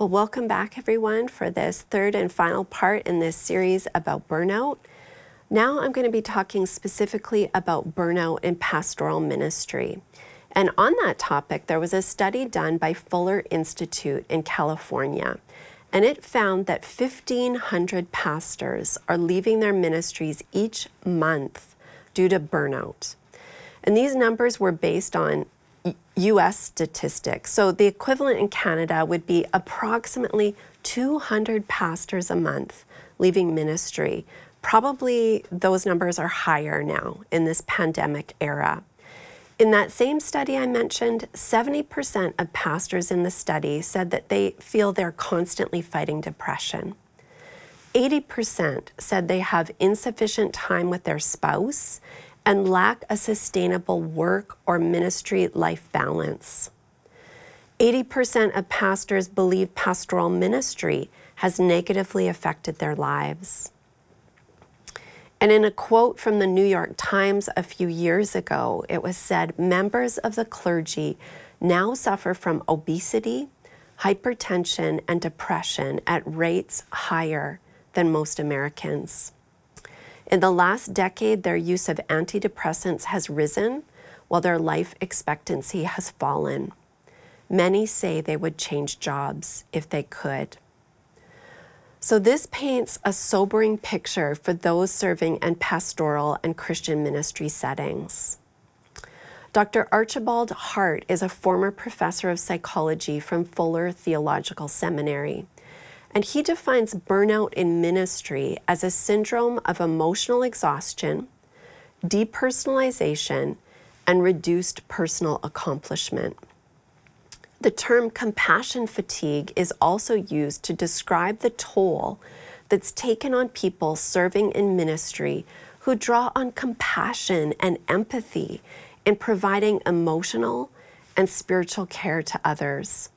Well, welcome back, everyone, for this third and final part in this series about burnout. Now I'm going to be talking specifically about burnout in pastoral ministry. And on that topic, there was a study done by Fuller Institute in California, and it found that 1,500 pastors are leaving their ministries each month due to burnout. And these numbers were based on US statistics. So the equivalent in Canada would be approximately 200 pastors a month leaving ministry. Probably those numbers are higher now in this pandemic era. In that same study I mentioned, 70% of pastors in the study said that they feel they're constantly fighting depression. 80% said they have insufficient time with their spouse and lack a sustainable work or ministry life balance. 80% of pastors believe pastoral ministry has negatively affected their lives. And in a quote from the New York Times a few years ago, it was said members of the clergy now suffer from obesity, hypertension, and depression at rates higher than most Americans. In the last decade, their use of antidepressants has risen while their life expectancy has fallen. Many say they would change jobs if they could. So, this paints a sobering picture for those serving in pastoral and Christian ministry settings. Dr. Archibald Hart is a former professor of psychology from Fuller Theological Seminary. And he defines burnout in ministry as a syndrome of emotional exhaustion, depersonalization, and reduced personal accomplishment. The term compassion fatigue is also used to describe the toll that's taken on people serving in ministry who draw on compassion and empathy in providing emotional and spiritual care to others.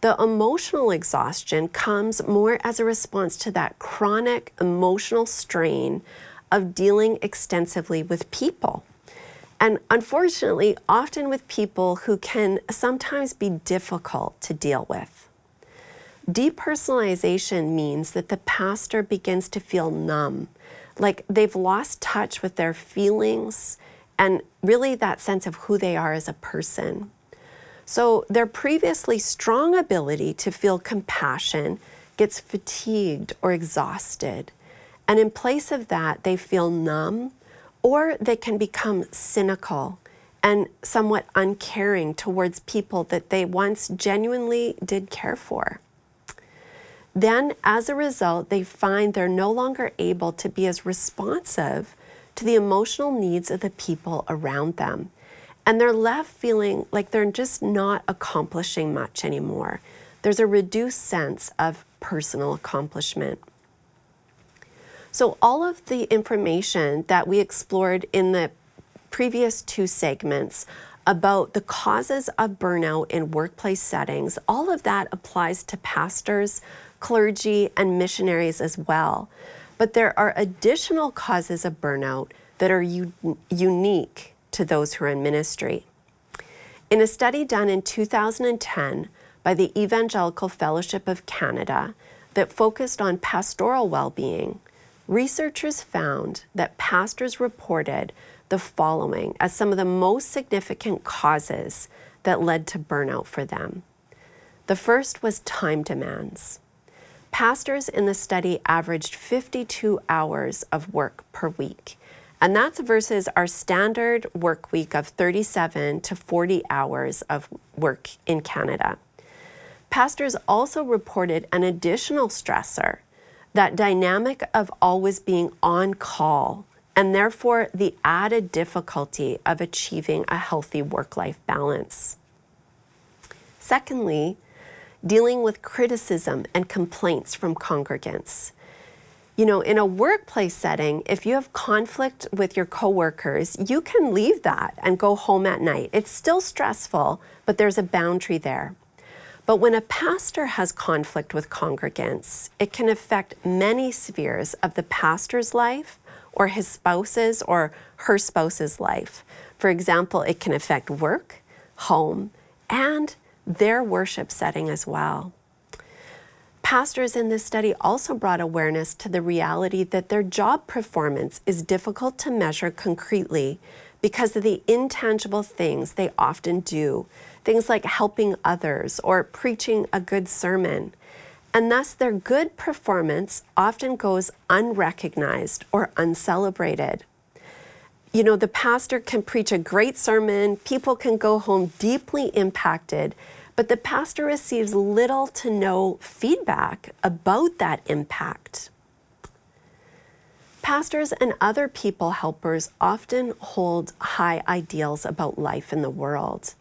The emotional exhaustion comes more as a response to that chronic emotional strain of dealing extensively with people. And unfortunately, often with people who can sometimes be difficult to deal with. Depersonalization means that the pastor begins to feel numb, like they've lost touch with their feelings and really that sense of who they are as a person. So their previously strong ability to feel compassion gets fatigued or exhausted. And in place of that, they feel numb or they can become cynical and somewhat uncaring towards people that they once genuinely did care for. Then, as a result, they find they're no longer able to be as responsive to the emotional needs of the people around them. And they're left feeling like they're just not accomplishing much anymore. There's a reduced sense of personal accomplishment. So, all of the information that we explored in the previous two segments about the causes of burnout in workplace settings, all of that applies to pastors, clergy, and missionaries as well. But there are additional causes of burnout that are u- unique to those who are in ministry. In a study done in 2010 by the Evangelical Fellowship of Canada that focused on pastoral well being, researchers found that pastors reported the following as some of the most significant causes that led to burnout for them. The first was time demands. Pastors in the study averaged 52 hours of work per week, and that's versus our standard work week of 37 to 40 hours of work in Canada. Pastors also reported an additional stressor that dynamic of always being on call, and therefore the added difficulty of achieving a healthy work life balance. Secondly, dealing with criticism and complaints from congregants you know, in a workplace setting, if you have conflict with your coworkers, you can leave that and go home at night. It's still stressful, but there's a boundary there. But when a pastor has conflict with congregants, it can affect many spheres of the pastor's life or his spouse's or her spouse's life. For example, it can affect work, home, and their worship setting as well. Pastors in this study also brought awareness to the reality that their job performance is difficult to measure concretely because of the intangible things they often do, things like helping others or preaching a good sermon. And thus, their good performance often goes unrecognized or uncelebrated. You know, the pastor can preach a great sermon, people can go home deeply impacted, but the pastor receives little to no feedback about that impact. Pastors and other people helpers often hold high ideals about life in the world.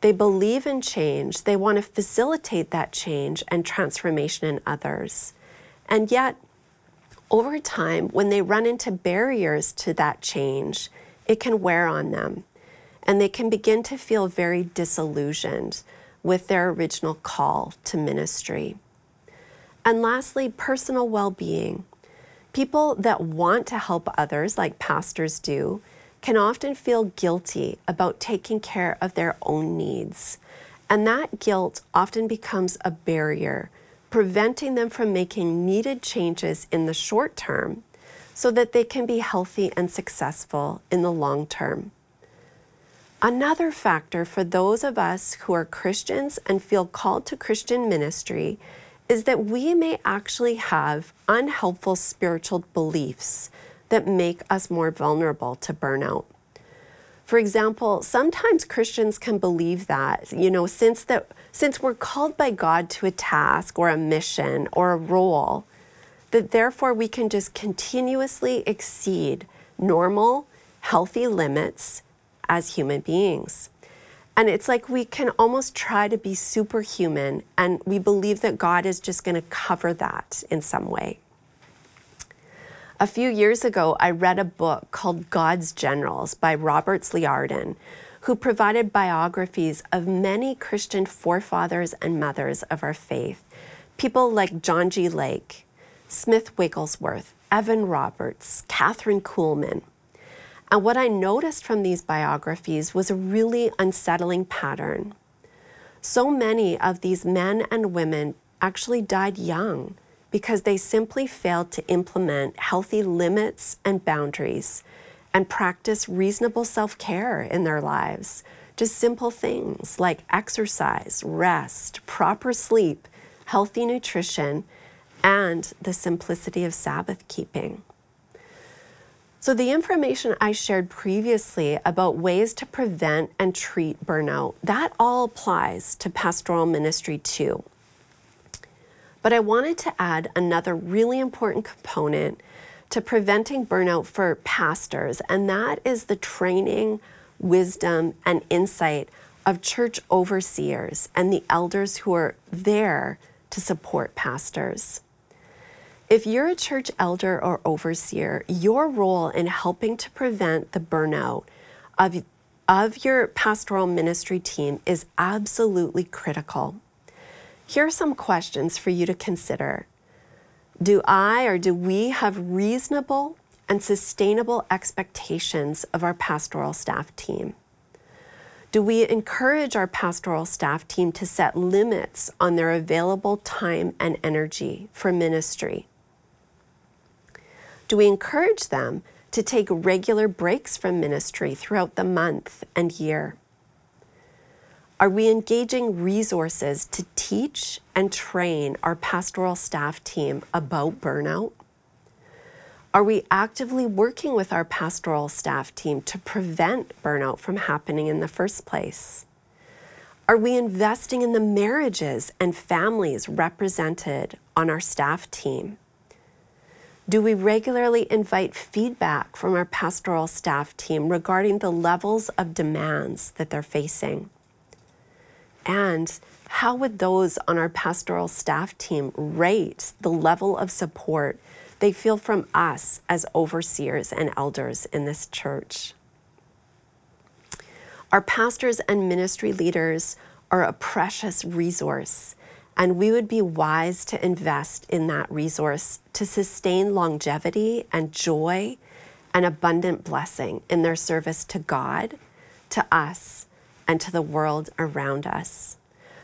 They believe in change, they want to facilitate that change and transformation in others. And yet, over time, when they run into barriers to that change, it can wear on them. And they can begin to feel very disillusioned with their original call to ministry. And lastly, personal well being. People that want to help others, like pastors do, can often feel guilty about taking care of their own needs. And that guilt often becomes a barrier, preventing them from making needed changes in the short term so that they can be healthy and successful in the long term. Another factor for those of us who are Christians and feel called to Christian ministry is that we may actually have unhelpful spiritual beliefs that make us more vulnerable to burnout. For example, sometimes Christians can believe that, you know, since that since we're called by God to a task or a mission or a role, that therefore we can just continuously exceed normal, healthy limits as human beings. And it's like we can almost try to be superhuman, and we believe that God is just going to cover that in some way. A few years ago, I read a book called God's Generals by Robert Liardon, who provided biographies of many Christian forefathers and mothers of our faith. People like John G. Lake, Smith Wigglesworth, Evan Roberts, Kathryn Kuhlman. And what I noticed from these biographies was a really unsettling pattern. So many of these men and women actually died young because they simply failed to implement healthy limits and boundaries and practice reasonable self care in their lives. Just simple things like exercise, rest, proper sleep, healthy nutrition, and the simplicity of Sabbath keeping. So, the information I shared previously about ways to prevent and treat burnout, that all applies to pastoral ministry too. But I wanted to add another really important component to preventing burnout for pastors, and that is the training, wisdom, and insight of church overseers and the elders who are there to support pastors. If you're a church elder or overseer, your role in helping to prevent the burnout of, of your pastoral ministry team is absolutely critical. Here are some questions for you to consider. Do I or do we have reasonable and sustainable expectations of our pastoral staff team? Do we encourage our pastoral staff team to set limits on their available time and energy for ministry? Do we encourage them to take regular breaks from ministry throughout the month and year? Are we engaging resources to teach and train our pastoral staff team about burnout? Are we actively working with our pastoral staff team to prevent burnout from happening in the first place? Are we investing in the marriages and families represented on our staff team? Do we regularly invite feedback from our pastoral staff team regarding the levels of demands that they're facing? And how would those on our pastoral staff team rate the level of support they feel from us as overseers and elders in this church? Our pastors and ministry leaders are a precious resource and we would be wise to invest in that resource to sustain longevity and joy and abundant blessing in their service to God, to us, and to the world around us.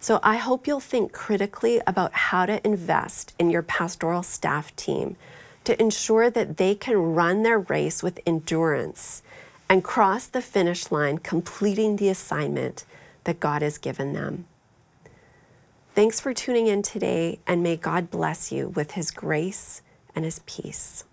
So I hope you'll think critically about how to invest in your pastoral staff team to ensure that they can run their race with endurance and cross the finish line, completing the assignment that God has given them. Thanks for tuning in today, and may God bless you with his grace and his peace.